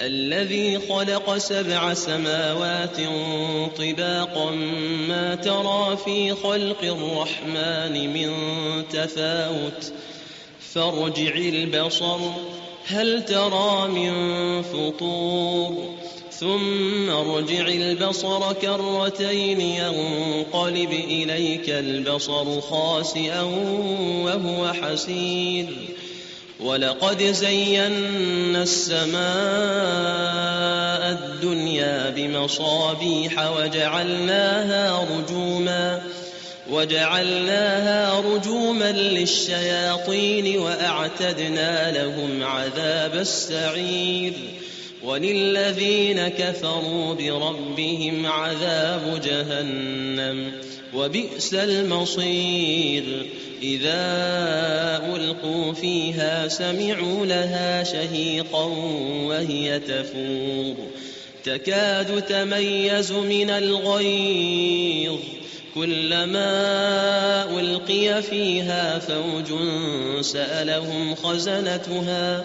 الذي خلق سبع سماوات طباقا ما ترى في خلق الرحمن من تفاوت. فارجع البصر هل ترى من فطور؟ ثم ارجع البصر كرتين ينقلب إليك البصر خاسئا وهو حسير. ولقد زينا السماء الدنيا بمصابيح وجعلناها رجوما وجعلناها رجوما للشياطين وأعتدنا لهم عذاب السعير. وللذين كفروا بربهم عذاب جهنم وبئس المصير. إذا ألقوا فيها سمعوا لها شهيقا وهي تفور. تكاد تميز من الغيظ. كلما ألقي فيها فوج سألهم خزنتها.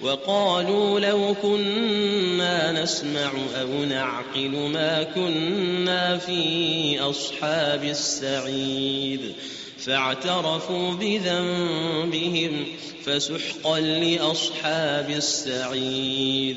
وقالوا لو كنا نسمع أو نعقل ما كنا في أصحاب السعير فاعترفوا بذنبهم فسحقا لأصحاب السعير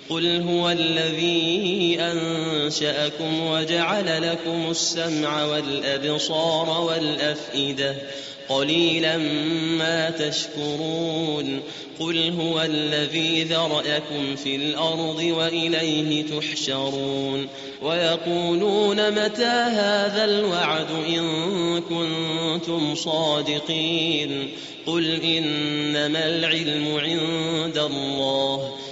قل هو الذي أنشأكم وجعل لكم السمع والأبصار والأفئدة قليلا ما تشكرون قل هو الذي ذرأكم في الأرض وإليه تحشرون ويقولون متى هذا الوعد إن كنتم صادقين قل إنما العلم عند الله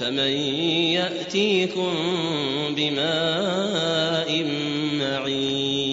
فمن يأتيكم بماء معين